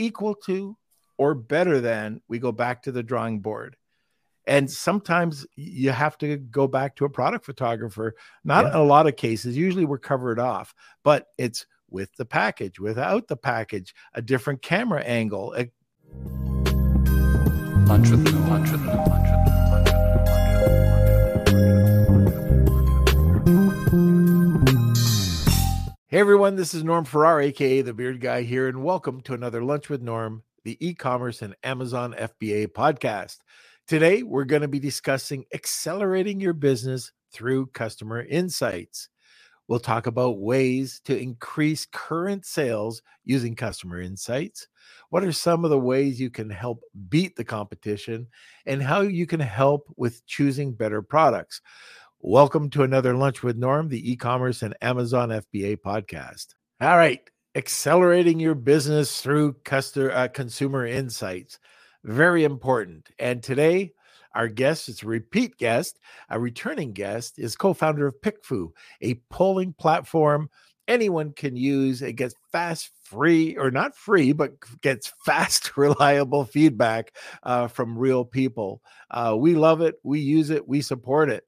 equal to or better than, we go back to the drawing board. And sometimes you have to go back to a product photographer. Not yeah. in a lot of cases. Usually we're covered off, but it's with the package, without the package, a different camera angle. A- lunch with Hey everyone, this is Norm Farrar, aka the Beard Guy here, and welcome to another Lunch with Norm, the e-commerce and Amazon FBA podcast. Today, we're going to be discussing accelerating your business through customer insights. We'll talk about ways to increase current sales using customer insights. What are some of the ways you can help beat the competition and how you can help with choosing better products? Welcome to another Lunch with Norm, the e commerce and Amazon FBA podcast. All right, accelerating your business through customer, uh, consumer insights. Very important. And today, our guest is a repeat guest, a returning guest, is co founder of PickFu, a polling platform anyone can use. It gets fast, free, or not free, but gets fast, reliable feedback uh, from real people. Uh, we love it. We use it. We support it.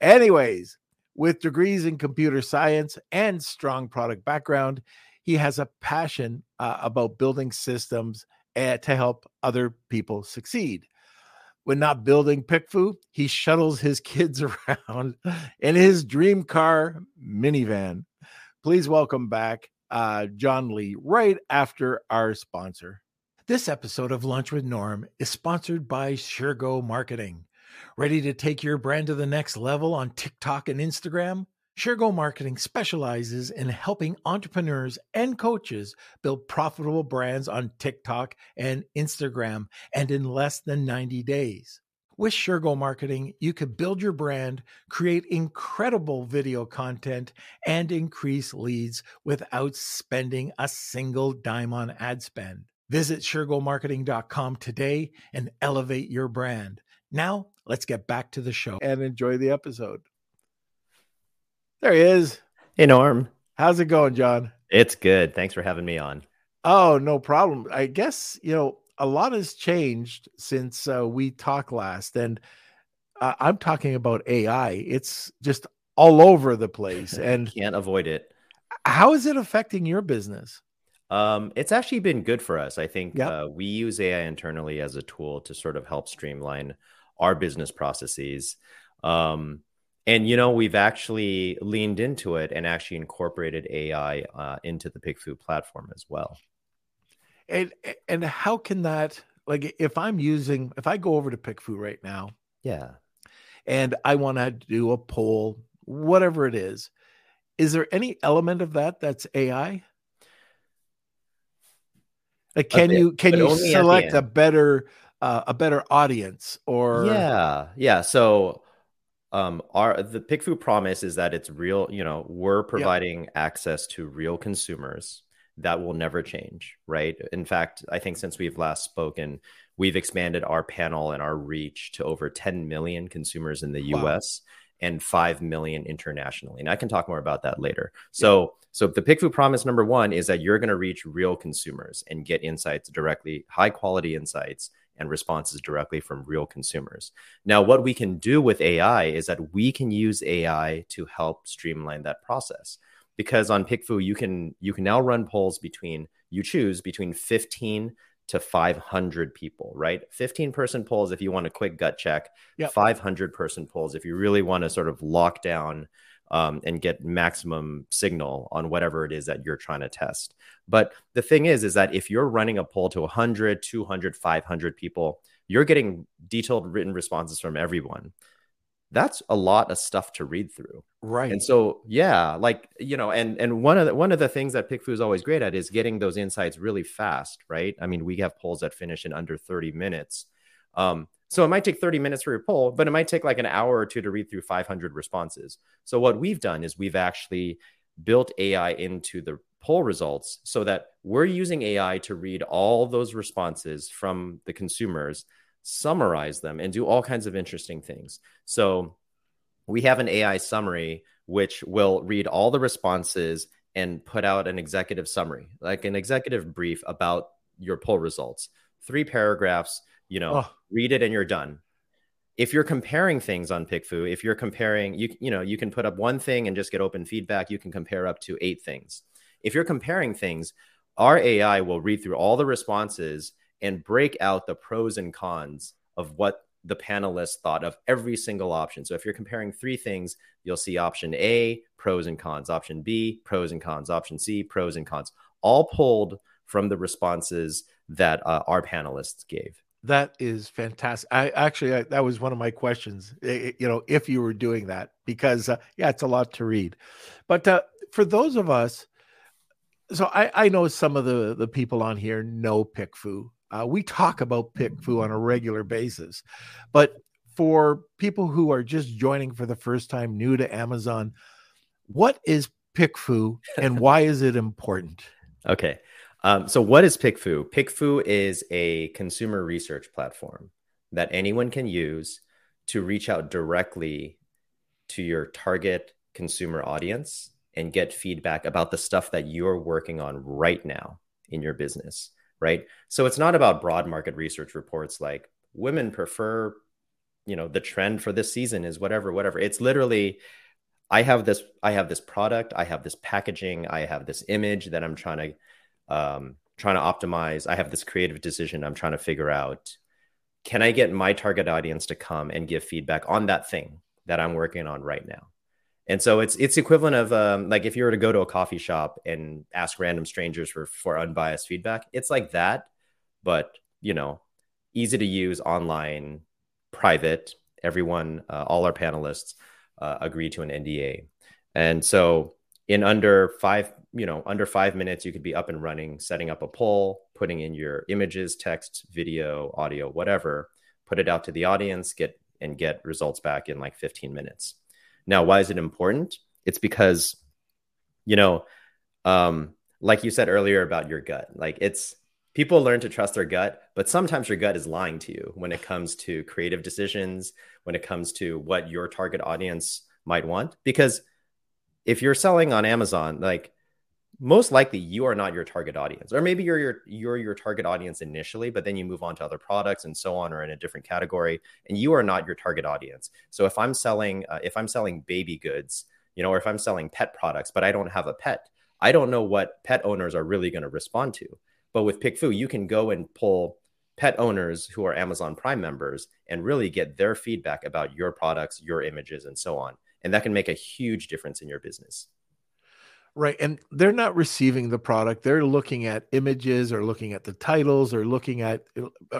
Anyways, with degrees in computer science and strong product background, he has a passion uh, about building systems uh, to help other people succeed. When not building PickFu, he shuttles his kids around in his dream car minivan. Please welcome back uh, John Li right after our sponsor. This episode of Lunch with Norm is sponsored by SureGo Marketing. Ready to take your brand to the next level on TikTok and Instagram? SureGo Marketing specializes in helping entrepreneurs and coaches build profitable brands on TikTok and Instagram and in less than 90 days. With SureGo Marketing, you can build your brand, create incredible video content, and increase leads without spending a single dime on ad spend. Visit SureGoMarketing.com today and elevate your brand. Now, let's get back to the show and enjoy the episode. There he is. Hey, Norm. How's it going, John? It's good. Thanks for having me on. Oh, no problem. I guess, you know, a lot has changed since uh, we talked last. And uh, I'm talking about AI. It's just all over the place and can't avoid it. How is it affecting your business? Um, it's actually been good for us. I think yep. uh, we use AI internally as a tool to sort of help streamline our business processes. Um, and you know, we've actually leaned into it and actually incorporated AI uh, into the PickFu platform as well. And and how can that like if I'm using if I go over to PickFu right now, yeah, and I want to do a poll, whatever it is, is there any element of that that's AI? Like, can you can you select a better uh, a better audience or yeah yeah so um our the PickFu promise is that it's real you know we're providing access to real consumers that will never change right? In fact i think since we've last spoken we've expanded our panel and our reach to over 10 million consumers in the wow. us and 5 million internationally and i can talk more about that later. So so the PickFu promise number one is that you're going to reach real consumers and get insights directly, high quality insights and responses directly from real consumers. Now, what we can do with AI is that we can use AI to help streamline that process. Because on PickFu, you can you can now run polls between you choose between 15 to 500 people, right? 15 person polls if you want a quick gut check, yep. 500 person polls if you really want to sort of lock down um, and get maximum signal on whatever it is that you're trying to test. But the thing is, is that if you're running a poll to 100, 200, 500 people, you're getting detailed written responses from everyone. That's a lot of stuff to read through. Right. And so, yeah, like, you know, and and one of the one of the things that PickFu is always great at is getting those insights really fast, right? I mean, we have polls that finish in under 30 minutes. Um, so it might take 30 minutes for your poll, but it might take like an hour or two to read through 500 responses. So what we've done is we've actually built AI into the poll results so that we're using AI to read all those responses from the consumers, summarize them, and do all kinds of interesting things. So we have an AI summary which will read all the responses and put out an executive summary, like an executive brief about your poll results. Three paragraphs, you know, Oh. read it and you're done. If you're comparing things on PickFu, if you're comparing, you you know, you can put up one thing and just get open feedback. You can compare up to eight things. If you're comparing things, our AI will read through all the responses and break out the pros and cons of what the panelists thought of every single option. So if you're comparing three things, you'll see option A, pros and cons, option B, pros and cons, option C, pros and cons, all pulled from the responses that uh, our panelists gave. That is fantastic. I actually I, that was one of my questions. i- i- you know, if you were doing that, because uh, yeah, it's a lot to read. But uh, for those of us, so I, I know some of the the people on here know PickFu. Uh, we talk about PickFu on a regular basis, but for people who are just joining for the first time, new to Amazon, what is PickFu and why is it important? Okay. Um, so, what is PickFu? PickFu is a consumer research platform that anyone can use to reach out directly to your target consumer audience and get feedback about the stuff that you're working on right now in your business, right? So, it's not about broad market research reports like women prefer, you know, the trend for this season is whatever, whatever. It's literally, I have this, I have this product, I have this packaging, I have this image that I'm trying to um, trying to optimize. I have this creative decision I'm trying to figure out. Can I get my target audience to come and give feedback on that thing that I'm working on right now? And so it's it's equivalent of um, like if you were to go to a coffee shop and ask random strangers for for unbiased feedback. It's like that, but you know, easy to use, online, private. Everyone, uh, all our panelists uh, agree to an NDA, and so in under five you know under five minutes you could be up and running setting up a poll putting in your images text video audio whatever put it out to the audience get and get results back in like 15 minutes. Now why is it important? It's because you know um like you said earlier about your gut like it's people learn to trust their gut but sometimes your gut is lying to you when it comes to creative decisions when it comes to what your target audience might want because if you're selling on Amazon, like most likely you are not your target audience, or maybe you're your you're your target audience initially, but then you move on to other products and so on, or in a different category, and you are not your target audience. So if I'm selling uh, if I'm selling baby goods, you know, or if I'm selling pet products, but I don't have a pet, I don't know what pet owners are really going to respond to. But with PickFu, you can go and pull pet owners who are Amazon Prime members and really get their feedback about your products, your images, and so on and that can make a huge difference in your business Right. And they're not receiving the product. They're looking at images or looking at the titles or looking at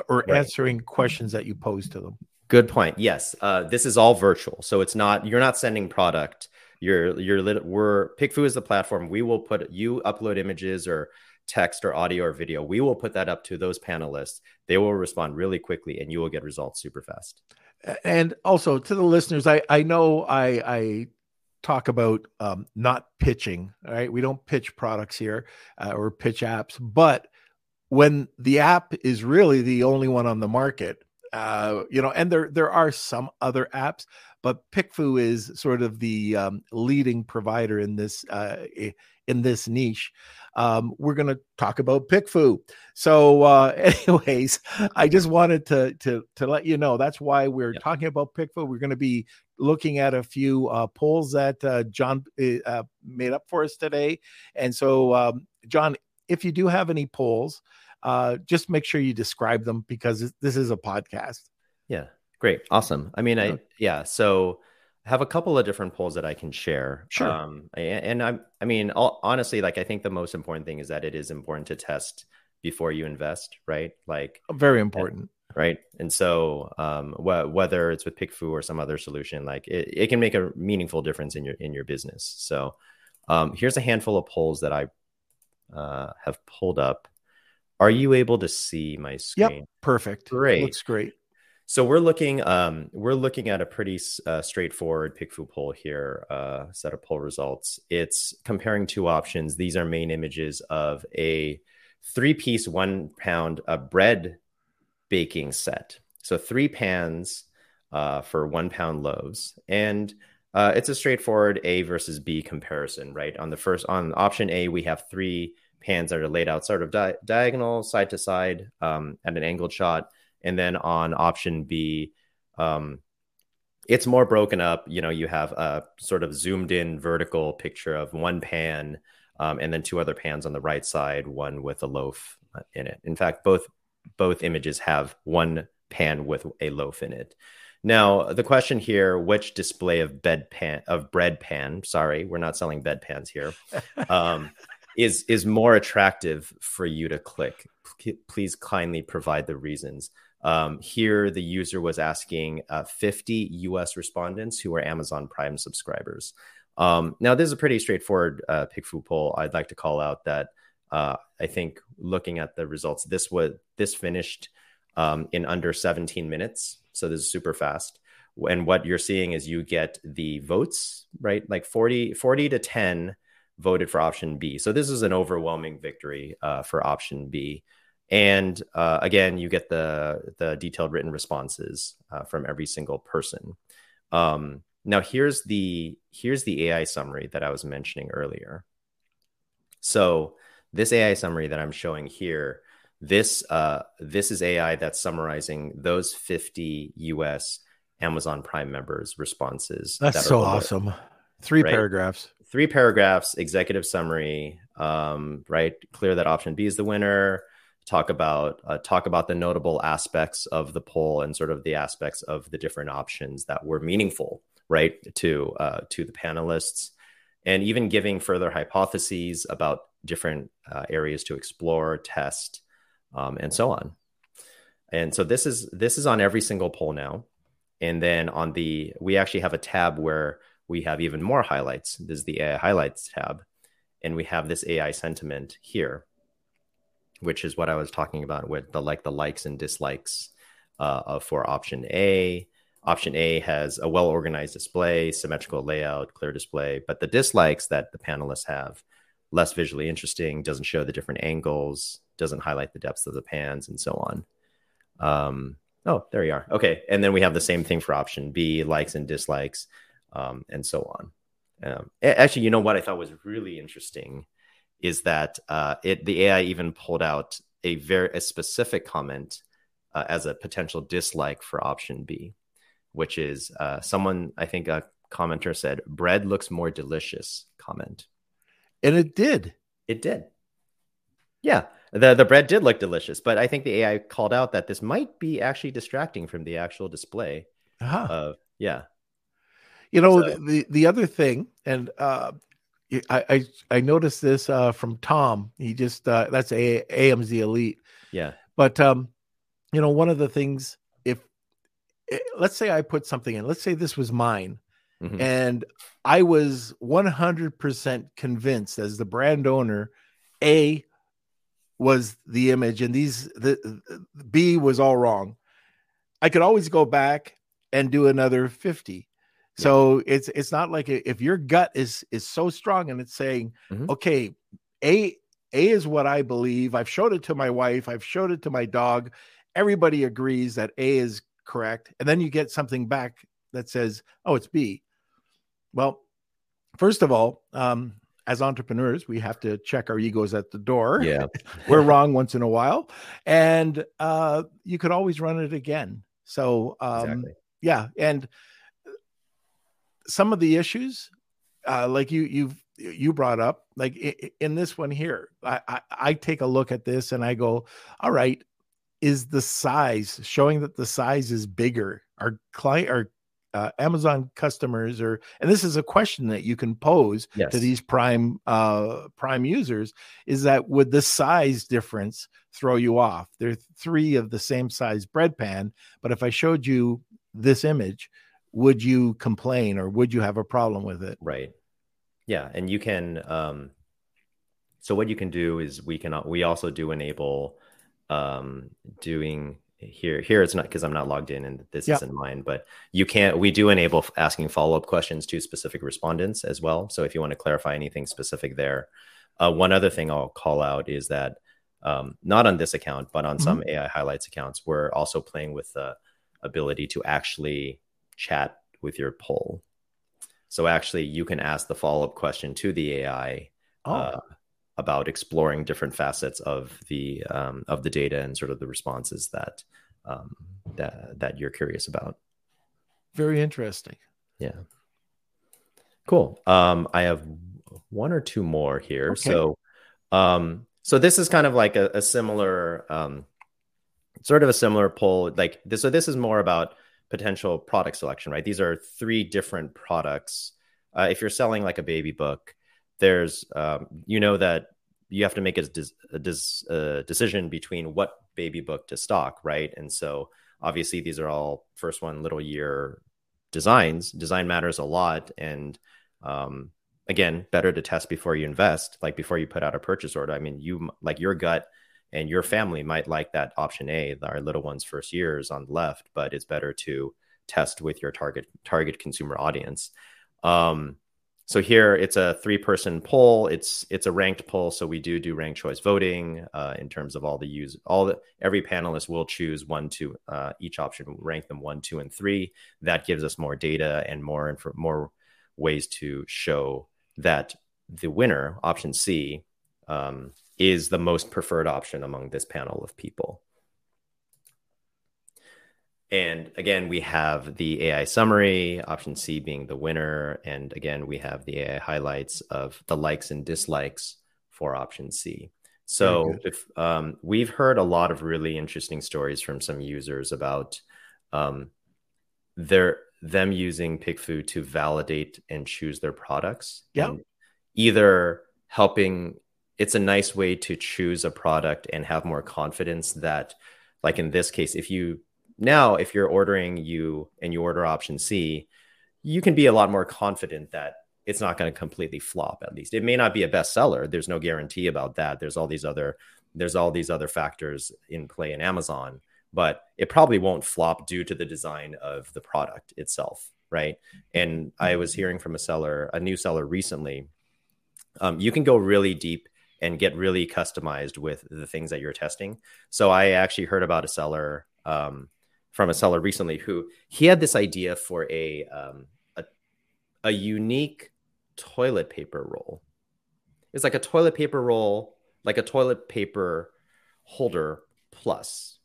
or Right. answering questions that you pose to them. good point yes uh, this is all virtual so it's not you're not sending product you're you're we're pickfu is the platform we will put you upload images or text or audio or video we will put that up to those panelists they will respond really quickly and you will get results super fast And also to the listeners, I, I know I, I talk about um, not pitching, right? We don't pitch products here uh, or pitch apps, but when the app is really the only one on the market, uh, you know, and there there are some other apps, but PickFu is sort of the um, leading provider in this uh, in this niche. Um, we're going to talk about PickFu. So, uh, anyways, I just wanted to to to let you know that's why we're Yep. talking about PickFu. We're going to be looking at a few uh, polls that uh, John uh, made up for us today, and so um, John, if you do have any polls, uh, just make sure you describe them because this- is a podcast. Yeah, great, awesome. I mean, I Yeah. So have a couple of different polls that I can share. Sure. Um, and, and I'm, I mean, honestly, like I think the most important thing is that it is important to test before you invest, right? Like, Very important. right. And so, um, wh- whether it's with PickFu or some other solution, like it, it can make a meaningful difference in your in your business. So, um, here's a handful of polls that I uh, have pulled up. Are you able to see my screen? Yep, Perfect. Great. Looks great. So we're looking um, we're looking at a pretty uh, straightforward PickFu poll here, uh, set of poll results. It's comparing two options. These are main images of a three piece, one pound uh, bread baking set. So three pans uh, for one pound loaves, and uh, it's a straightforward A versus B comparison, right? On the first on option A, we have three pans that are laid out sort of di- diagonal, side to side, um, at an angled shot. And then on option B, um, it's more broken up. You know, you have a sort of zoomed in vertical picture of one pan um, and then two other pans on the right side, one with a loaf in it. In fact, both both images have one pan with a loaf in it. Now, the question here, which display of bed pan of bread pan, sorry, we're not selling bed pans here, um, is is more attractive for you to click? P- please kindly provide the reasons. Um, here, the user was asking uh, 50 US respondents who are Amazon Prime subscribers. Um, now, this is a pretty straightforward uh, PickFu poll. I'd like to call out that uh, I think looking at the results, this was this finished um, in under 17 minutes. So this is super fast. And what you're seeing is you get the votes, right? Like 40, 40 to 10 voted for option B. So this is an overwhelming victory uh, for option B. And uh, again, you get the the detailed written responses uh, from every single person. Um, now here's the here's the AI summary that I was mentioning earlier. So this AI summary that I'm showing here this uh, this is AI that's summarizing those 50 US Amazon Prime members' responses. That's that so awesome. Three right? paragraphs. Three paragraphs, executive summary, um, right? Clear that option B is the winner. Talk about uh, talk about the notable aspects of the poll and sort of the aspects of the different options that were meaningful, right, to uh, to the panelists, and even giving further hypotheses about different uh, areas to explore, test, um, and so on. And so this is this is on every single poll now. And then on the we actually have a tab where we have even more highlights. This is the AI highlights tab, and we have this AI sentiment here, which is what I was talking about with the like the likes and dislikes uh, for option A. Option A has a well organized display, symmetrical layout, clear display, but the dislikes that the panelists have less visually interesting, doesn't show the different angles, doesn't highlight the depths of the pans, and so on. Um, oh, there you are. Okay, and then we have the same thing for option B, likes and dislikes, um, and so on. Um, actually, you know what I thought was really interesting is that uh, it the AI even pulled out a very a specific comment uh, as a potential dislike for option B, which is uh, someone I think a commenter said bread looks more delicious. Comment. And it did. It did. Yeah. The the bread did look delicious, but I think the AI called out that this might be actually distracting from the actual display. Uh-huh. Of, yeah. You know, so. the the other thing, and uh I, I, I noticed this uh, from Tom. He just uh, that's a, AMZ Elite. Yeah. But um, you know, one of the things, if eh, let's say I put something in, let's say this was mine, Mm-hmm. And I was 100% convinced as the brand owner, A was the image and these the B was all wrong. I could always go back and do another 50. So yeah. it's it's not like if your gut is is so strong and it's saying, mm-hmm. okay, A A is what I believe. I've showed it to my wife, I've showed it to my dog. Everybody agrees that A is correct. And then you get something back that says, oh, it's B. Well, first of all, um, as entrepreneurs, we have to check our egos at the door. Yeah. We're wrong once in a while. And uh, you could always run it again. So, um, exactly. yeah. And some of the issues, uh, like you, you've, you brought up, like in this one here, I, I, I take a look at this and I go, all right, is the size showing that the size is bigger? Our client, our uh, Amazon customers or and this is a question that you can pose yes. to these prime uh, prime users is that would the size difference throw you off? There are three of the same size bread pan, but if I showed you this image, would you complain or would you have a problem with it? Right. Yeah, and you can um so what you can do is we can we also do enable um doing here here it's not because i'm not logged in and this isn't mine but you can't we do enable asking follow-up questions to specific respondents as well so if you want to clarify anything specific there uh, one other thing i'll call out is that um, not on this account but on mm-hmm. some ai highlights accounts we're also playing with the ability to actually chat with your poll so actually you can ask the follow-up question to the ai oh. uh, about exploring different facets of the um, of the data and sort of the responses that um, that that you're curious about. Very interesting. Yeah. Cool. Um, I have one or two more here. Okay. So, um, so this is kind of like a, a similar, um, sort of a similar poll. Like this, so this is more about potential product selection, right? These are three different products. Uh, if you're selling like a baby book, there's, um, you know that you have to make a, a, a decision between what baby book to stock, right? And so obviously these are all first one little year designs. Design matters a lot, and um, again, better to test before you invest, like before you put out a purchase order. I mean, you like your gut and your family might like that option A, our little one's first years on the left, but it's better to test with your target target consumer audience. Um, so here it's a three person poll. It's it's a ranked poll, so we do do ranked choice voting uh, in terms of all the use. All the every panelist will choose one, two. Uh, each option rank them one, two, and three. That gives us more data and more info, more ways to show that the winner, option C, um, is the most preferred option among this panel of people. And again, we have the AI summary, option C being the winner. And again, we have the AI highlights of the likes and dislikes for option C. So if um, we've heard a lot of really interesting stories from some users about um, their them using PickFu to validate and choose their products. Yeah. Either helping, it's a nice way to choose a product and have more confidence that, like in this case, if you now, if you're ordering you and you order option C, you can be a lot more confident that it's not going to completely flop at least. It may not be a bestseller. There's no guarantee about that. There's all these other there's all these other factors in play in amazon but it probably won't flop due to the design of the product itself right? And i was hearing from a seller a new seller recently um, you can go really deep and get really customized with the things that you're testing. So i actually heard about a seller um, from a seller recently who he had this idea for a um, a, a unique toilet paper roll. It's like a toilet paper roll like a toilet paper holder plus.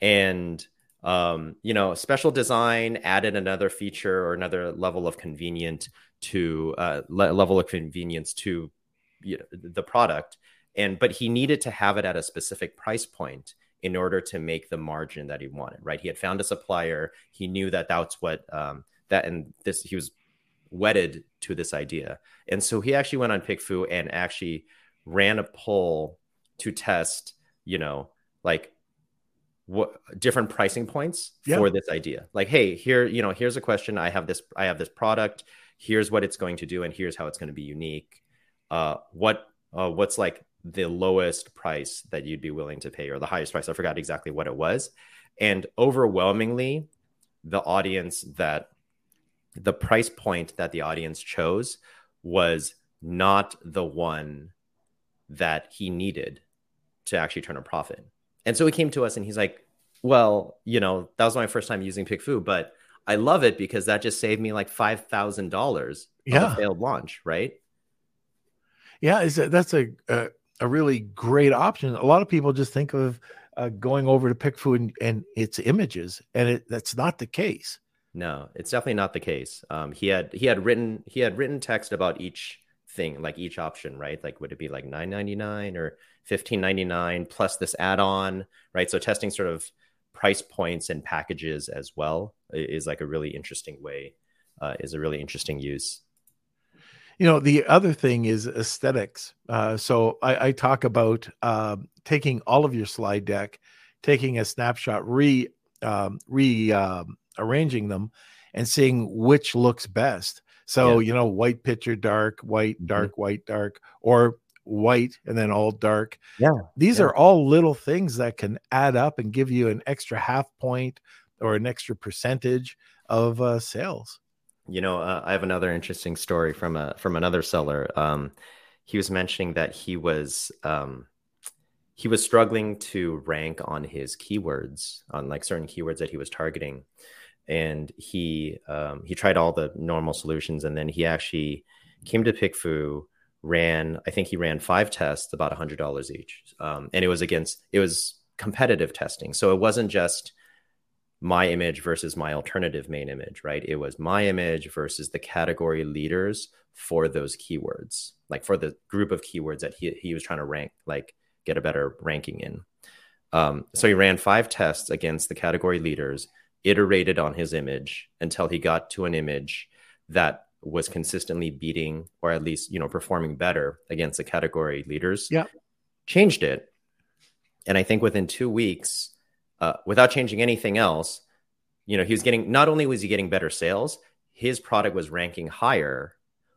And um, you know special design added another feature or another level of convenient to uh, le- level of convenience to you know, the product and but he needed to have it at a specific price point in order to make the margin that he wanted right? He had found a supplier. He knew that that's what um, that and this he was wedded to this idea. And so he actually went on pickfu and actually ran a poll to test you know like what different pricing points yeah. for this idea. Like hey here you know here's a question. I have this i have this product. Here's what it's going to do and here's how it's going to be unique uh what uh what's like the lowest price that you'd be willing to pay or the highest price i forgot exactly what it was and overwhelmingly the audience that the price point that the audience chose was not the one that he needed to actually turn a profit and so he came to us and he's like, well, you know, that was my first time using PickFu, but I love it because that just saved me like five thousand dollars yeah. a failed launch, right? Yeah, is that, that's a, a, a really great option. A lot of people just think of uh, going over to PickFu and, and its images, and it, that's not the case. No, it's definitely not the case. Um, he had he had written he had written text about each thing, like each option, right? Like would it be like nine ninety nine or 1599 plus this add-on right so testing sort of price points and packages as well is like a really interesting way uh, is a really interesting use you know the other thing is aesthetics uh, so I, I, talk about uh, taking all of your slide deck taking a snapshot re um, re um, arranging them and seeing which looks best so yeah. you know white picture dark white mm-hmm. dark mm-hmm. white dark or white and then all dark. Yeah. These yeah. are all little things that can add up and give you an extra half point or an extra percentage of uh, sales. You know, uh, I have another interesting story from a from another seller. Um, he was mentioning that he was um, he was struggling to rank on his keywords on like certain keywords that he was targeting, and he um, he tried all the normal solutions, and then he actually came to PickFu ran, I think he ran five tests, about a $100 each. Um, and it was against, it was competitive testing. So it wasn't just my image versus my alternative main image, right? It was my image versus the category leaders for those keywords, like for the group of keywords that he, he was trying to rank, like get a better ranking in. Um, so he ran five tests against the category leaders, iterated on his image until he got to an image that was consistently beating or at least you know performing better against the category leaders. Yeah, changed it, and I think within two weeks, uh, without changing anything else, you know he was getting not only was he getting better sales, his product was ranking higher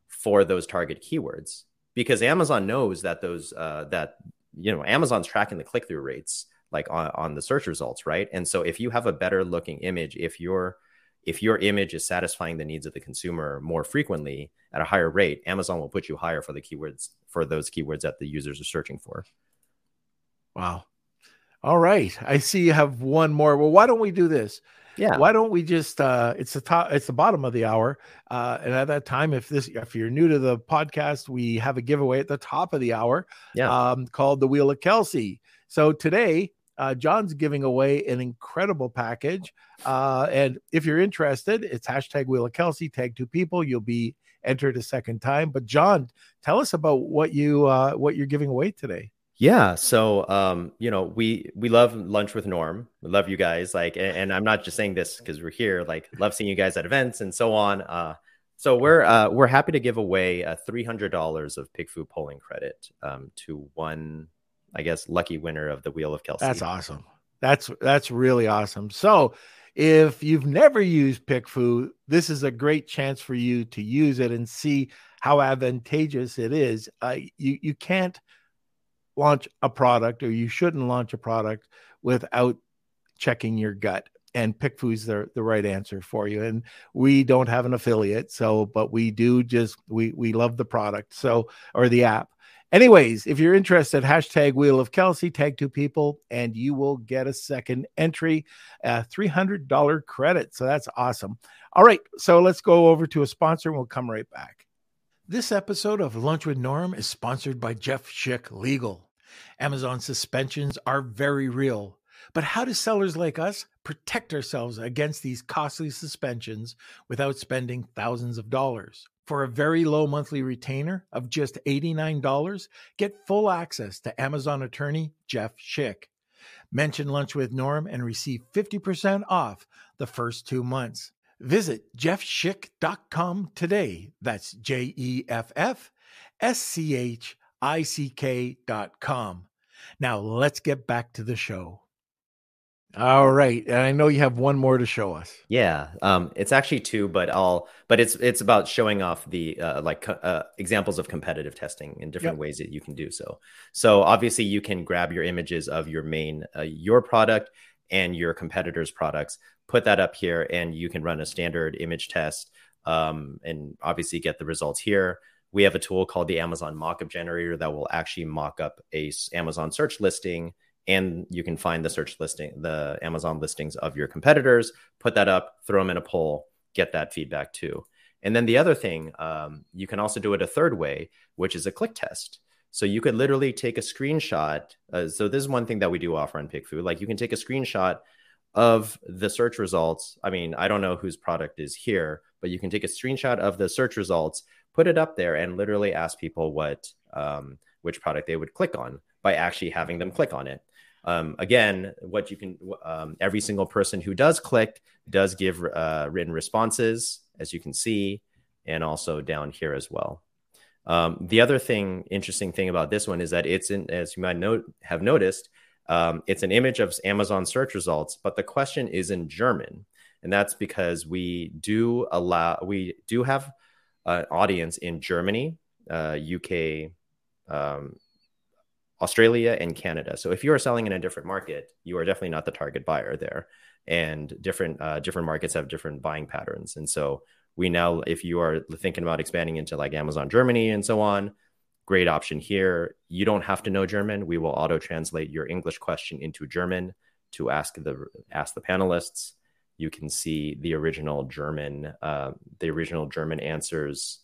for those target keywords because Amazon knows that those uh, that you know Amazon's tracking the click through rates like on, on the search results, right? And so if you have a better looking image, if your if your image is satisfying the needs of the consumer more frequently at a higher rate, Amazon will put you higher for the keywords for those keywords that the users are searching for. Wow. All right. I see you have one more. Well, why don't we do this? Yeah. Why don't we just uh it's the top it's the bottom of the hour. Uh and at that time, if this if you're new to the podcast, we have a giveaway at the top of the hour yeah. um called the Wheel of Kelsey. So today uh, John's giving away an incredible package. Uh, and if you're interested, it's hashtag Wheel of Kelsey, tag two people. You'll be entered a second time. But John, tell us about what you uh, what you're giving away today. Yeah, so um, you know, we we love lunch with Norm. We love you guys. Like, and, and I'm not just saying this because we're here. Like, love seeing you guys at events and so on. Uh, so we're uh, we're happy to give away uh, three hundred dollars of PickFu polling credit um, to one I guess, lucky winner of the Wheel of Kelsey. That's awesome. That's that's really awesome. So if you've never used PickFu, this is a great chance for you to use it and see how advantageous it is. Uh, you you can't launch a product, or you shouldn't launch a product without checking your gut. And PickFu is the, the right answer for you. And we don't have an affiliate, so but we do just we we love the product. So or the app. Anyways, if you're interested, hashtag Wheel of Kelsey, tag two people, and you will get a second entry, a $300 credit. So that's awesome. All right, so let's go over to a sponsor and we'll come right back. This episode of Lunch with Norm is sponsored by Jeff Schick Legal. Amazon suspensions are very real, but how do sellers like us protect ourselves against these costly suspensions without spending thousands of dollars? For a very low monthly retainer of just $89, get full access to Amazon attorney Jeff Schick. Mention Lunch with Norm and receive 50% off the first two months. Visit jeffschick.com today. That's J E F F S C H I C K.com. Now let's get back to the show. All right, and I know you have one more to show us. Yeah, um, it's actually two, but I'll but it's it's about showing off the uh, like uh, examples of competitive testing in different yep. ways that you can do so. So obviously, you can grab your images of your main uh, your product and your competitors' products, put that up here, and you can run a standard image test, um, and obviously get the results here. We have a tool called the Amazon Mockup Generator that will actually mock up a Amazon search listing and you can find the search listing, the Amazon listings of your competitors, put that up, throw them in a poll, get that feedback too. And then the other thing, um, you can also do it a third way, which is a click test. So you could literally take a screenshot. Uh, so this is one thing that we do offer on PickFu. Like you can take a screenshot of the search results. I mean, I don't know whose product is here, but you can take a screenshot of the search results, put it up there, and literally ask people what um, which product they would click on by actually having them click on it. Um, again, what you can, um, every single person who does click does give uh, written responses, as you can see, and also down here as well. Um, the other thing, interesting thing about this one is that it's in, as you might note, have noticed, um, it's an image of Amazon search results, but the question is in German, and that's because we do allow, we do have an audience in Germany, uh, UK, um, Australia and Canada. So if you are selling in a different market, you are definitely not the target buyer there. And different uh, different markets have different buying patterns. And so we now, if you are thinking about expanding into like Amazon Germany and so on, great option here. You don't have to know German. We will auto translate your English question into German to ask the ask the panelists. You can see the original German uh, the original German answers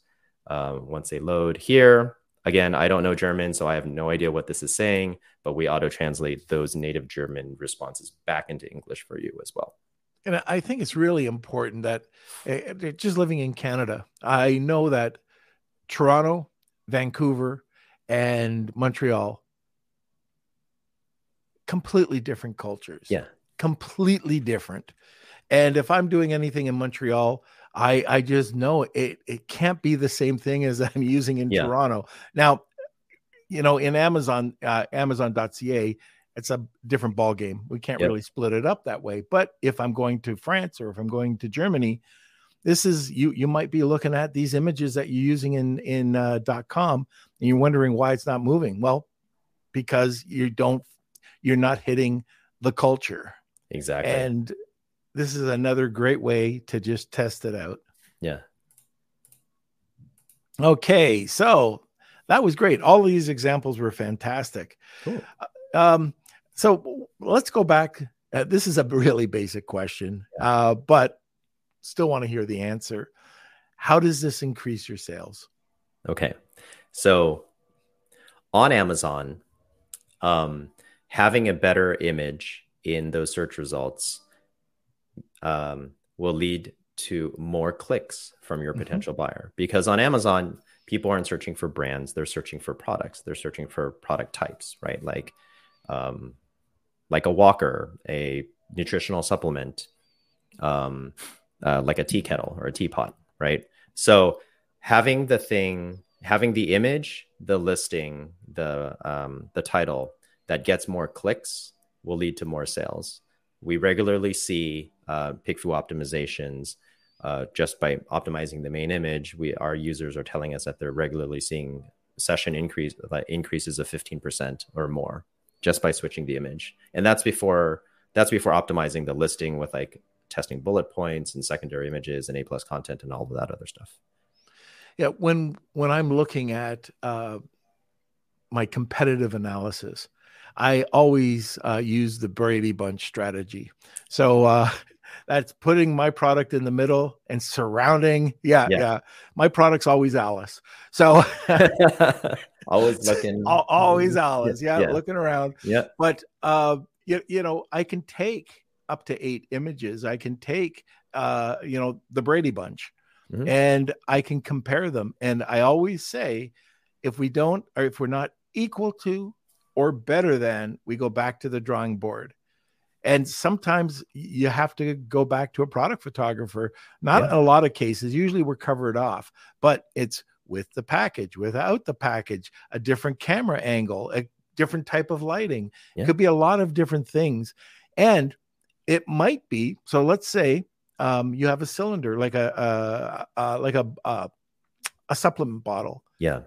uh, once they load here. again, I don't know German, so I have no idea what this is saying, but we auto translate those native German responses back into English for you as well. And I think it's really important that uh, just living in Canada, I know that Toronto, Vancouver, and Montreal completely different cultures. Yeah. Completely different. And if I'm doing anything in Montreal, I I just know it it can't be the same thing as I'm using in yeah. Toronto. Now, you know, in Amazon, uh, Amazon.ca, it's a different ball game. We can't yep. really split it up that way. But if I'm going to France or if I'm going to Germany, this is you you might be looking at these images that you're using in in uh, .com and you're wondering why it's not moving. Well, because you don't you're not hitting the culture. Exactly. And this is another great way to just test it out. Yeah. Okay, so that was great. All these examples were fantastic. Cool. Uh, um, so let's go back. Uh, this is a really basic question, uh, but still want to hear the answer. How does this increase your sales? Okay, so on Amazon, um, having a better image in those search results um, will lead to more clicks from your mm-hmm. potential mm-hmm. buyer because on Amazon, people aren't searching for brands; they're searching for products. They're searching for product types, right? Like, um, like a walker, a nutritional supplement, um, uh, like a tea kettle or a teapot, right? So having the thing, having the image, the listing, the um, the title that gets more clicks will lead to more sales. We regularly see uh, PickFu optimizations uh, just by optimizing the main image. We our users are telling us that they're regularly seeing session increase like increases of 15% or more just by switching the image. And that's before that's before optimizing the listing with like testing bullet points and secondary images and A plus content and all of that other stuff. Yeah, when when I'm looking at uh, my competitive analysis, I always uh, use the Brady Bunch strategy. So uh, that's putting my product in the middle and surrounding. Yeah, yeah. yeah. My product's always Alice. So always looking. always Alice. Yeah, yeah, looking around. Yeah. But uh, you, you know, I can take up to eight images. I can take uh, you know, the Brady Bunch. Mm-hmm. And I can compare them. And I always say, if we don't, or if we're not equal to or better than, we go back to the drawing board. And sometimes you have to go back to a product photographer. Not yeah. in a lot of cases. Usually we're covered off, but it's with the package, without the package, a different camera angle, a different type of lighting. Yeah. It could be a lot of different things. And it might be so. Let's say um, you have a cylinder like a, a, a like a, a a supplement bottle. Yeah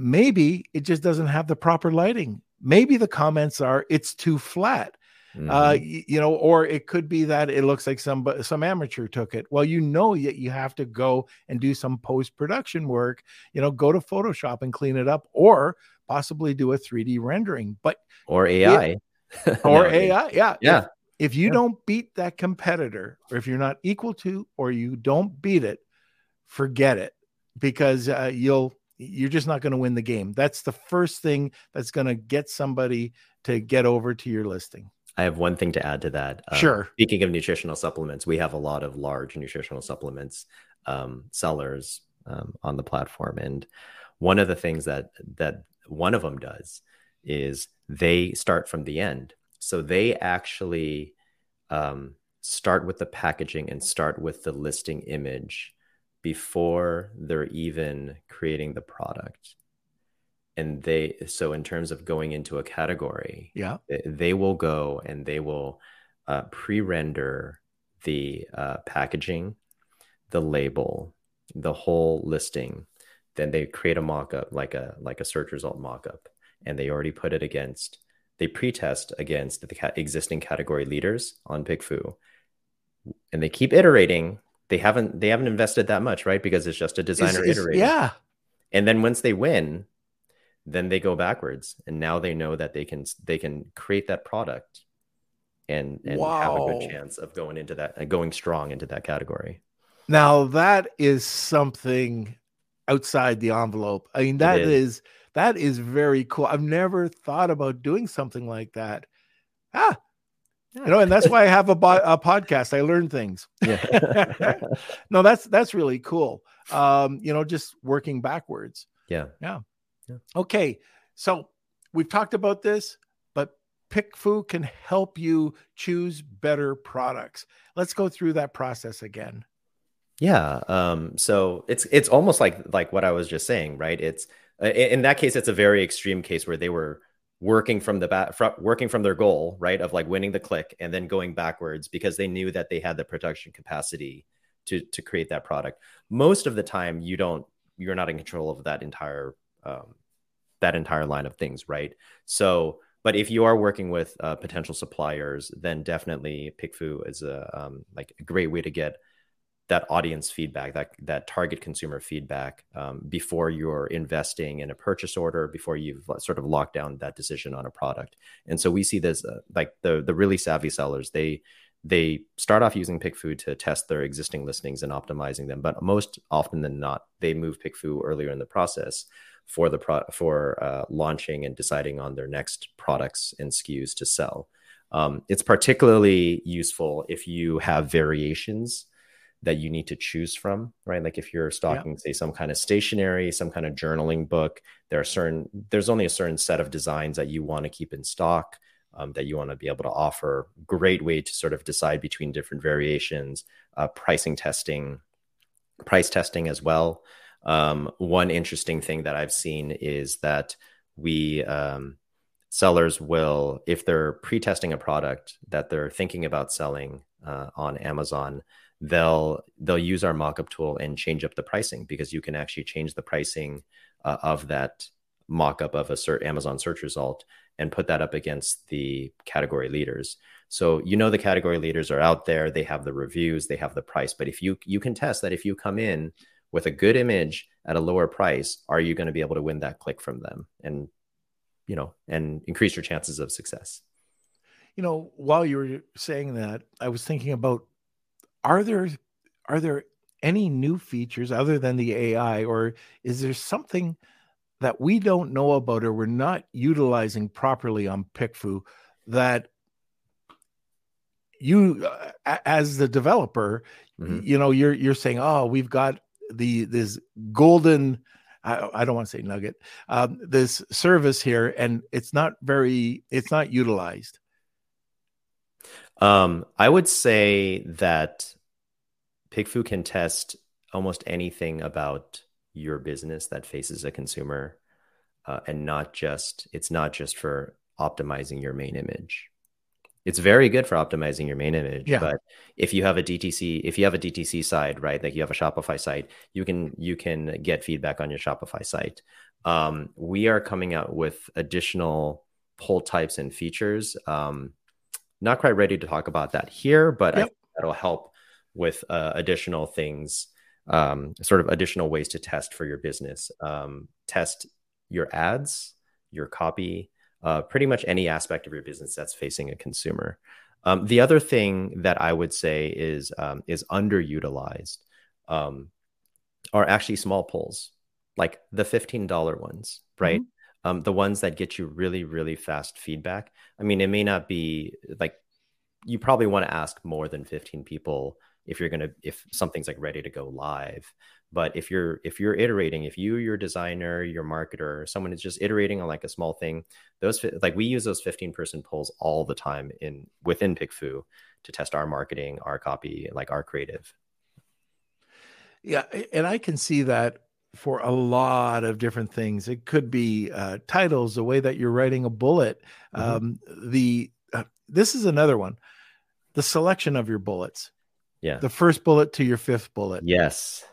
maybe it just doesn't have the proper lighting. Maybe the comments are it's too flat. Mm-hmm. Uh, you, you know, or it could be that it looks like some some amateur took it. Well, you know that you have to go and do some post production work. You know, go to Photoshop and clean it up, or possibly do a 3D rendering. But or AI, it, or AI, yeah, yeah. If, if you yeah. don't beat that competitor, or if you're not equal to, or you don't beat it, forget it because uh, you'll you're just not going to win the game. That's the first thing that's going to get somebody to get over to your listing. I have one thing to add to that. Um, sure. Speaking of nutritional supplements, we have a lot of large nutritional supplements um, sellers um, on the platform, and one of the things that that one of them does is they start from the end. So they actually um, start with the packaging and start with the listing image before they're even creating the product. And they so in terms of going into a category yeah. they, they will go and they will uh, pre-render the uh, packaging the label the whole listing. Then they create a mock-up like a like a search result mock-up and they already put it against they pre-test against the ca- existing category leaders on PickFu and they keep iterating they haven't they haven't invested that much, right? Because it's just a designer it's, iterating. Yeah. And then once they win, then they go backwards, and now they know that they can they can create that product, and and wow. have a good chance of going into that uh, going strong into that category. Now that is something outside the envelope. I mean, that is. is that is very cool. I've never thought about doing something like that. Ah, you know, and that's why I have a, bo- a podcast. I learn things. Yeah. no, that's that's really cool. Um, you know, just working backwards. Yeah. Yeah. yeah. Okay. So we've talked about this, but PickFu can help you choose better products. Let's go through that process again. Yeah. Um, so it's it's almost like like what I was just saying, right? It's in that case, it's a very extreme case where they were working from the back, working from their goal, right, of like winning the click and then going backwards because they knew that they had the production capacity to to create that product. Most of the time, you don't, you're not in control of that entire um, that entire line of things, right? So, but if you are working with uh, potential suppliers, then definitely PickFu is a um, like a great way to get that audience feedback, that that target consumer feedback um, before you're investing in a purchase order, before you've sort of locked down that decision on a product. And so we see this uh, like the the really savvy sellers they they start off using PickFu to test their existing listings and optimizing them, but most often than not, they move PickFu earlier in the process for the pro- for uh, launching and deciding on their next products and SKUs to sell. Um, it's particularly useful if you have variations that you need to choose from, right? Like if you're stocking, yeah. say, some kind of stationery, some kind of journaling book, there are certain, there's only a certain set of designs that you want to keep in stock, um, that you want to be able to offer. Great way to sort of decide between different variations, uh, pricing testing, price testing as well. Um, one interesting thing that I've seen is that we, um, sellers will, if they're pre testing a product that they're thinking about selling uh, on Amazon, they'll they'll use our mockup tool and change up the pricing because you can actually change the pricing uh, of that mockup of a cert Amazon search result and put that up against the category leaders. So you know the category leaders are out there, they have the reviews, they have the price, but if you you can test that if you come in with a good image at a lower price, are you going to be able to win that click from them and you know and increase your chances of success? You know, while you were saying that, I was thinking about are there are there any new features other than the AI, or is there something that we don't know about or we're not utilizing properly on PickFu that you, uh, as the developer, mm-hmm. you know, you're you're saying, oh, we've got the this golden. I, I don't want to say nugget. Um, this service here, and it's not very, it's not utilized. Um, I would say that PickFu can test almost anything about your business that faces a consumer, uh, and not just it's not just for optimizing your main image. It's very good for optimizing your main image, yeah. but if you have a DTC, if you have a DTC side, right, like you have a Shopify site, you can you can get feedback on your Shopify site. Um, we are coming out with additional poll types and features. Um, not quite ready to talk about that here, but yep. that'll help with uh, additional things, um, sort of additional ways to test for your business. Um, test your ads, your copy, uh, pretty much any aspect of your business that's facing a consumer. Um, the other thing that I would say is um, is underutilized um, are actually small polls, like the fifteen dollar ones, right? Mm-hmm. Um, the ones that get you really, really fast feedback. I mean, it may not be like you probably want to ask more than 15 people if you're going to if something's like ready to go live but if you're if you're iterating if you your designer your marketer someone is just iterating on like a small thing those like we use those 15 person polls all the time in within PickFu to test our marketing our copy like our creative yeah and i can see that for a lot of different things. It could be uh, titles, the way that you're writing a bullet. Mm-hmm. Um, the uh, this is another one, the selection of your bullets. Yeah, the first bullet to your fifth bullet. Yes,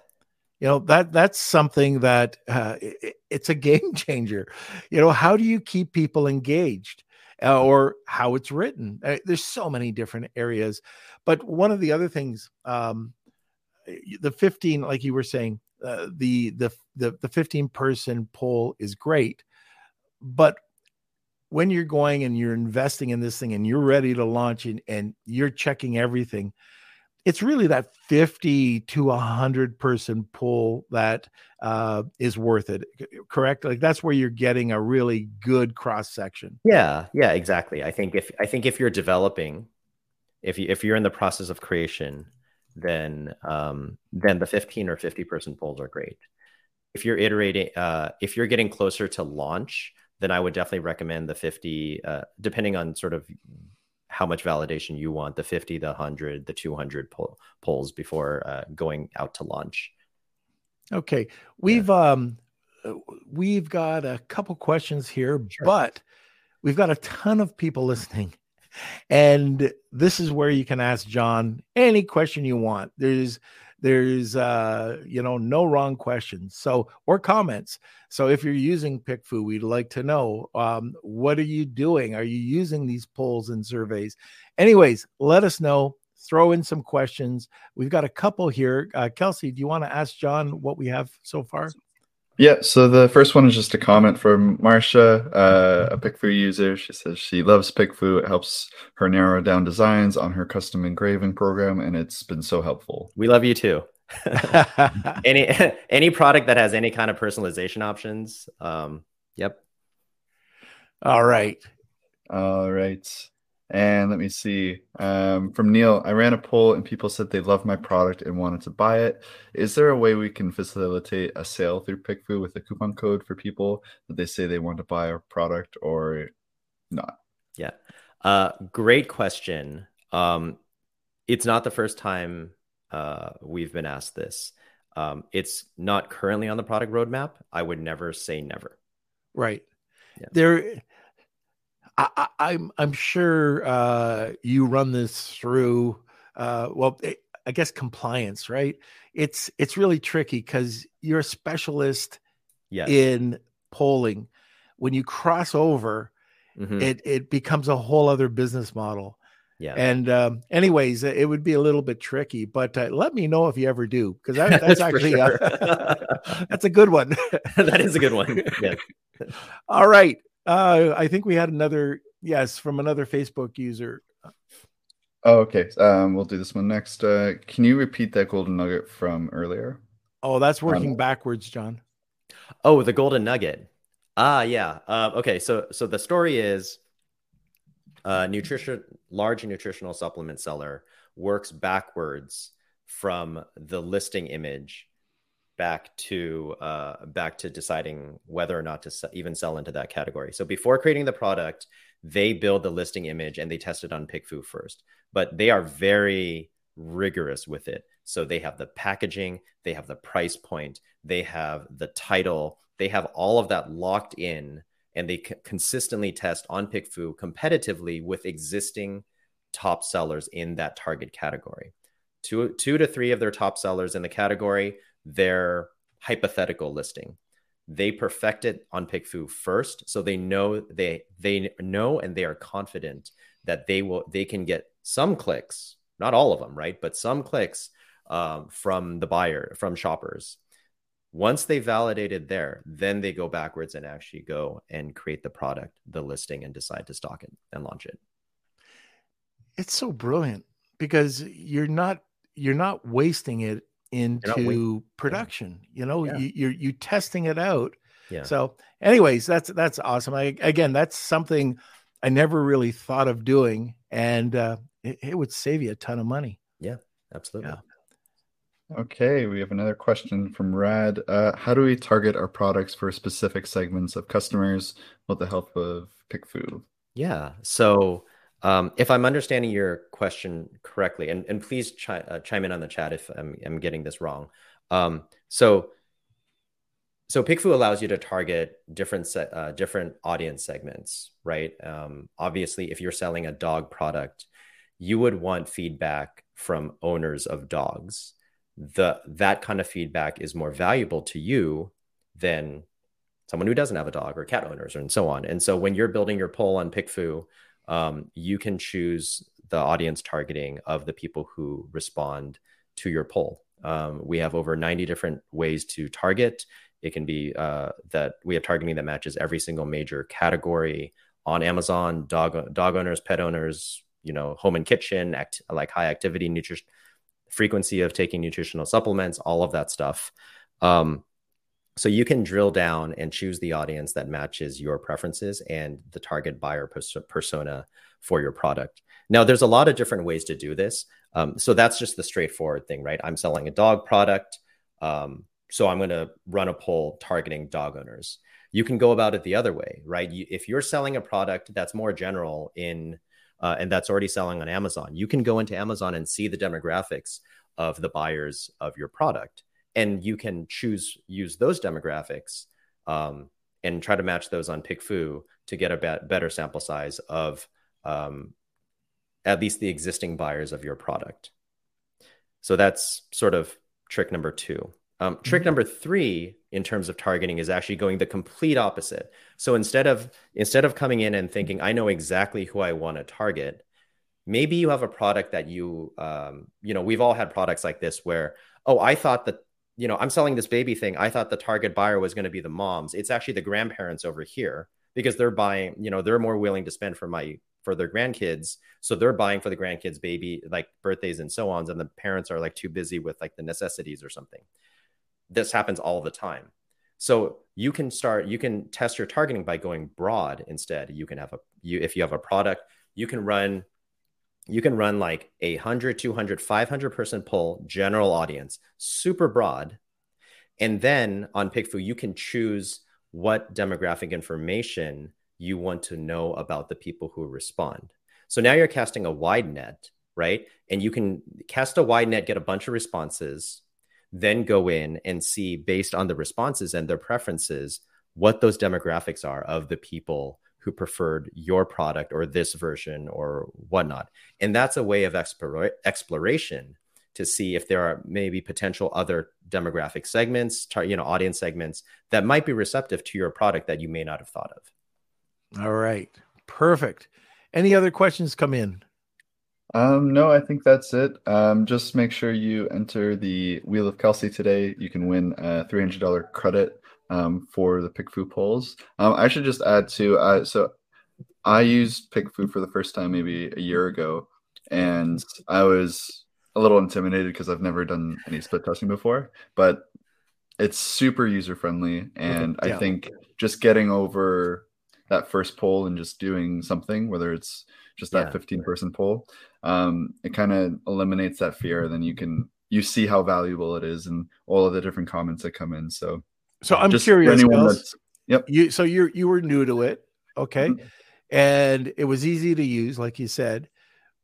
you know that that's something that uh, it, it's a game changer. You know, how do you keep people engaged? Uh, or how it's written. Uh, there's so many different areas, but one of the other things, um, the 15, like you were saying, uh, the the the the 15 person poll is great, but when you're going and you're investing in this thing and you're ready to launch and, and you're checking everything, it's really that 50 to 100 person pool that uh, is worth it correct? Like that's where you're getting a really good cross section. Yeah yeah exactly. I think if i think if you're developing if you if you're in the process of creation then um, then the 15 or 50 person polls are great if you're iterating uh, if you're getting closer to launch then i would definitely recommend the 50 uh, depending on sort of how much validation you want the 50 the 100 the 200 poll, polls before uh, going out to launch okay we've yeah. um we've got a couple questions here sure. but we've got a ton of people listening and this is where you can ask john any question you want. There's there's uh you know no wrong questions. So or comments. So if you're using PickFu we'd like to know um what are you doing? Are you using these polls and surveys? Anyways let us know. Throw in some questions. We've got a couple here. Uh, kelsey do you want to ask john what we have so far yeah, so the first one is just a comment from Marcia, uh, a PickFu user. She says she loves PickFu. It helps her narrow down designs on her custom engraving program, and it's been so helpful. We love you too. any any product that has any kind of personalization options. Um, yep. All right. All right. And let me see. Um, from Neil, I ran a poll and people said they love my product and wanted to buy it. Is there a way we can facilitate a sale through PickFu with a coupon code for people that they say they want to buy our product or not? Yeah. Uh, great question. Um, it's not the first time uh, we've been asked this. Um, it's not currently on the product roadmap. I would never say never. Right. Yeah. There I, am I'm, I'm sure uh, you run this through. Uh, well, it, I guess compliance, right? It's it's really tricky because you're a specialist yes. in polling. When you cross over, mm-hmm. it it becomes a whole other business model. Yeah. And um, anyways, it would be a little bit tricky, but uh, let me know if you ever do, because that, that's actually sure. a, that's a good one. that is a good one. Yes. All right. Uh, I think we had another yes from another Facebook user. Oh, okay. Um, we'll do this one next. Uh, can you repeat that golden nugget from earlier? Oh, that's working um, backwards, John. Oh, the golden nugget. Ah, yeah. Uh, okay, so so the story is, uh, nutrition large nutritional supplement seller works backwards from the listing image back to uh, back to deciding whether or not to even sell into that category. So before creating the product, they build the listing image and they test it on PickFu first. But they are very rigorous with it. So they have the packaging, they have the price point, they have the title, they have all of that locked in, and they c- consistently test on PickFu competitively with existing top sellers in that target category. Two, two to three of their top sellers in the category their hypothetical listing. They perfect it on PickFu first, so they know they they know and they are confident that they will they can get some clicks, not all of them, right? But some clicks um, from the buyer from shoppers. Once they validated there, then they go backwards and actually go and create the product, the listing, and decide to stock it and launch it. It's so brilliant because you're not you're not wasting it into production. You know, yeah. you, you're you testing it out. Yeah. So, anyways, that's that's awesome. I again, that's something I never really thought of doing, and uh, it, it would save you a ton of money. Yeah, absolutely. Yeah. Okay, we have another question from Rad. Uh, how do we target our products for specific segments of customers with the help of PickFu? Yeah, so um, if I'm understanding your question correctly, and, and please chi- uh, chime in on the chat if I'm, I'm getting this wrong. Um, so, so PickFu allows you to target different se- uh, different audience segments, right? Um, obviously, if you're selling a dog product, you would want feedback from owners of dogs. The that kind of feedback is more valuable to you than someone who doesn't have a dog or cat owners and so on. And so when you're building your poll on PickFu, um, you can choose the audience targeting of the people who respond to your poll. Um, we have over 90 different ways to target. It can be uh, that we have targeting that matches every single major category on Amazon: dog dog owners, pet owners, you know, home and kitchen, act, like high activity nutrition, frequency of taking nutritional supplements, all of that stuff. Um, so you can drill down and choose the audience that matches your preferences and the target buyer pers- persona for your product. Now, there's a lot of different ways to do this. Um, so that's just the straightforward thing, right? I'm selling a dog product. Um, so I'm going to run a poll targeting dog owners. You can go about it the other way, right? You, if you're selling a product that's more general in uh, and that's already selling on Amazon, you can go into Amazon and see the demographics of the buyers of your product and you can choose use those demographics um, and try to match those on PickFu to get a be- better sample size of um, at least the existing buyers of your product. So that's sort of trick number two. Um, trick mm-hmm. number three in terms of targeting is actually going the complete opposite. So instead of instead of coming in and thinking I know exactly who I want to target, maybe you have a product that you um, you know we've all had products like this where oh I thought that you know, I'm selling this baby thing. I thought the target buyer was going to be the moms. It's actually the grandparents over here because they're buying, you know, they're more willing to spend for my for their grandkids. So they're buying for the grandkids baby like birthdays and so on and the parents are like too busy with like the necessities or something. This happens all the time. So you can start you can test your targeting by going broad instead. You can have a you if you have a product, you can run you can run like a 100 200 500 person poll general audience super broad. And then on PickFu you can choose what demographic information you want to know about the people who respond. So now you're casting a wide net right? And you can cast a wide net get a bunch of responses then go in and see based on the responses and their preferences what those demographics are of the people who preferred your product or this version or whatnot. And that's a way of explore, exploration to see if there are maybe potential other demographic segments, tar- you know, audience segments that might be receptive to your product that you may not have thought of. All right. Perfect. Any other questions come in? Um, no, I think that's it. Um, just make sure you enter the Wheel of Kelsey today. You can win a $300 credit um, for the PickFu polls. Um, I should just add to uh, so I used PickFu for the first time maybe a year ago, and I was a little intimidated because I've never done any split testing before, but it's super user friendly, and yeah. I think just getting over that first poll and just doing something, whether it's just that yeah. 15 person poll, um, it kind of eliminates that fear. Then you can you see how valuable it is and all of the different comments that come in. So so I'm Just curious. yep. You so you you were new to it, okay, mm-hmm. and it was easy to use, like you said.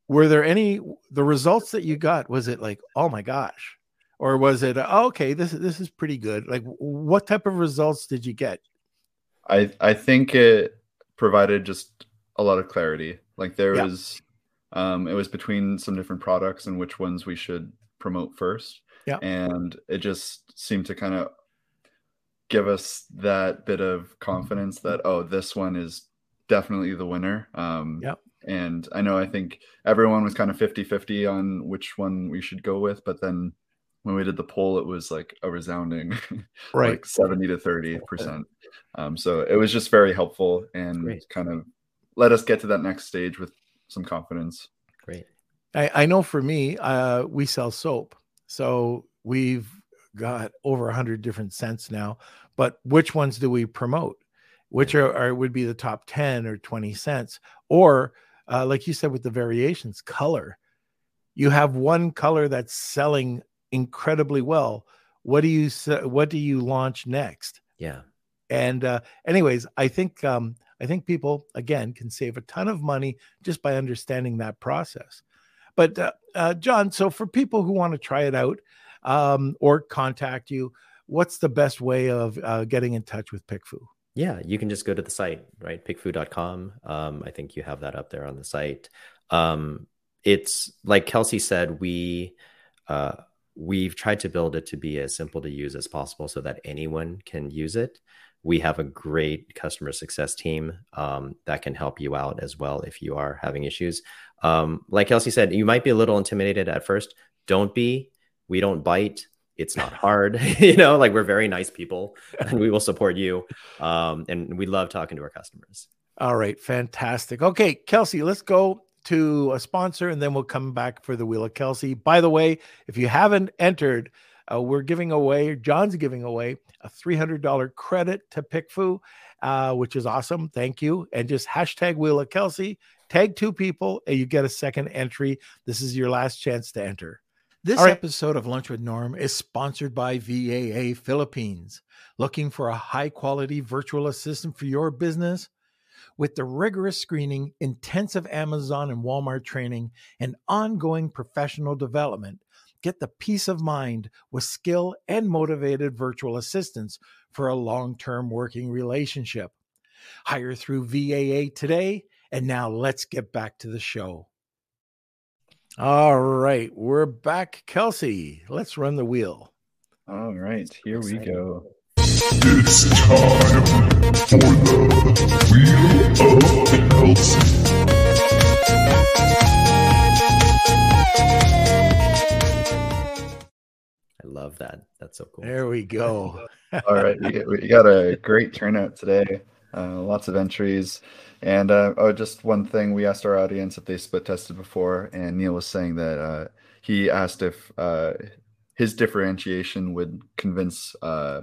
Were there any the results that you got? Was it like, oh my gosh, or was it oh, okay? This this is pretty good. Like, what type of results did you get? I I think it provided just a lot of clarity. Like there yeah. was, um, it was between some different products and which ones we should promote first. Yeah, and it just seemed to kind of give us that bit of confidence that oh this one is definitely the winner um yeah and i know i think everyone was kind of 50 50 on which one we should go with but then when we did the poll it was like a resounding right like 70 to 30 percent um so it was just very helpful and Great. kind of let us get to that next stage with some confidence Great. I, I know for me, uh, we sell soap. So we've got over a hundred different scents now but which ones do we promote? Which are, are would be the top 10 or 20 scents? Or uh, like you said with the variations, color. You have one color that's selling incredibly well. What do you what do you launch next? Yeah. And uh, anyways, I think um, I think people again can save a ton of money just by understanding that process. But uh, uh, John, so for people who want to try it out um, or contact you, what's the best way of uh, getting in touch with PickFu? Yeah, you can just go to the site, right? Pickfu.com. Um, I think you have that up there on the site. Um, it's like Kelsey said, we uh, we've tried to build it to be as simple to use as possible so that anyone can use it. We have a great customer success team um, that can help you out as well if you are having issues. Um, like Kelsey said, you might be a little intimidated at first. Don't be. We don't bite it's not hard you know like we're very nice people and we will support you um, and we love talking to our customers all right fantastic okay kelsey let's go to a sponsor, and then we'll come back for the Wheel of Kelsey. By the way, if you haven't entered, uh, we're giving away, John's giving away a $300 credit to PickFu, uh, which is awesome. Thank you. And just hashtag Wheel of Kelsey, tag two people, and you get a second entry. This is your last chance to enter. This right. episode of Lunch with Norm is sponsored by VAA Philippines. Looking for a high quality virtual assistant for your business? With the rigorous screening, intensive Amazon and Walmart training, and ongoing professional development, get the peace of mind with skill and motivated virtual assistants for a long term working relationship. Hire through VAA today. And now let's get back to the show. All right, we're back. Kelsey, let's run the wheel. All right, here we go. It's time for the Wheel of Kelsey. I love that. That's so cool. There we go. All right, we, we got a great turnout today. Uh, lots of entries. And uh, oh, just one thing, we asked our audience if they split tested before, and Neil was saying that uh, he asked if uh, his differentiation would convince uh,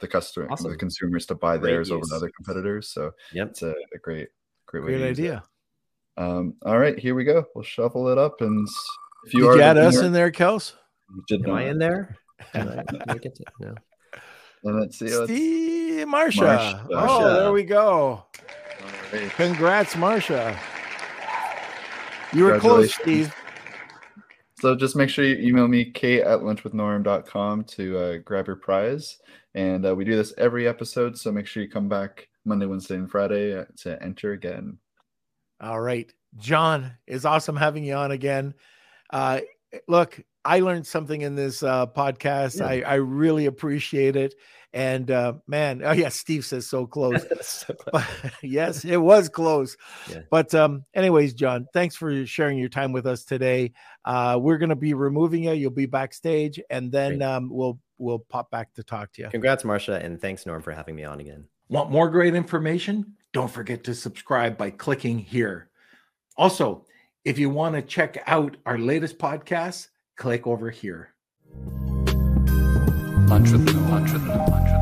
the customer, awesome. the consumers to buy great theirs use. over other competitors. So yep. it's a, a great, great, great idea. Um, all right, here we go. We'll shuffle it up, and if you Did you add us in there, Kels? Did Am. I in there? Did I make it? No. And let's see. Steve, Marsha. Oh, there we go. Congrats, Marsha. You were close, Steve. So just make sure you email me, kate at lunchwithnorm.com to uh, grab your prize. And uh, we do this every episode. So make sure you come back Monday, Wednesday, and Friday uh, to enter again. All right. John, it's awesome having you on again. Uh, look, I learned something in this uh, podcast. Yeah. I, I really appreciate it. And uh, man, oh yeah, Steve says so close. so close. yes, it was close. Yeah. But um, anyways, John, thanks for sharing your time with us today. Uh, we're going to be removing you. You'll be backstage, and then um, we'll we'll pop back to talk to you. Congrats, Marsha, and thanks, Norm, for having me on again. Want more great information? Don't forget to subscribe by clicking here. Also, if you want to check out our latest podcast, click over here. Lunch with, lunch with, lunch.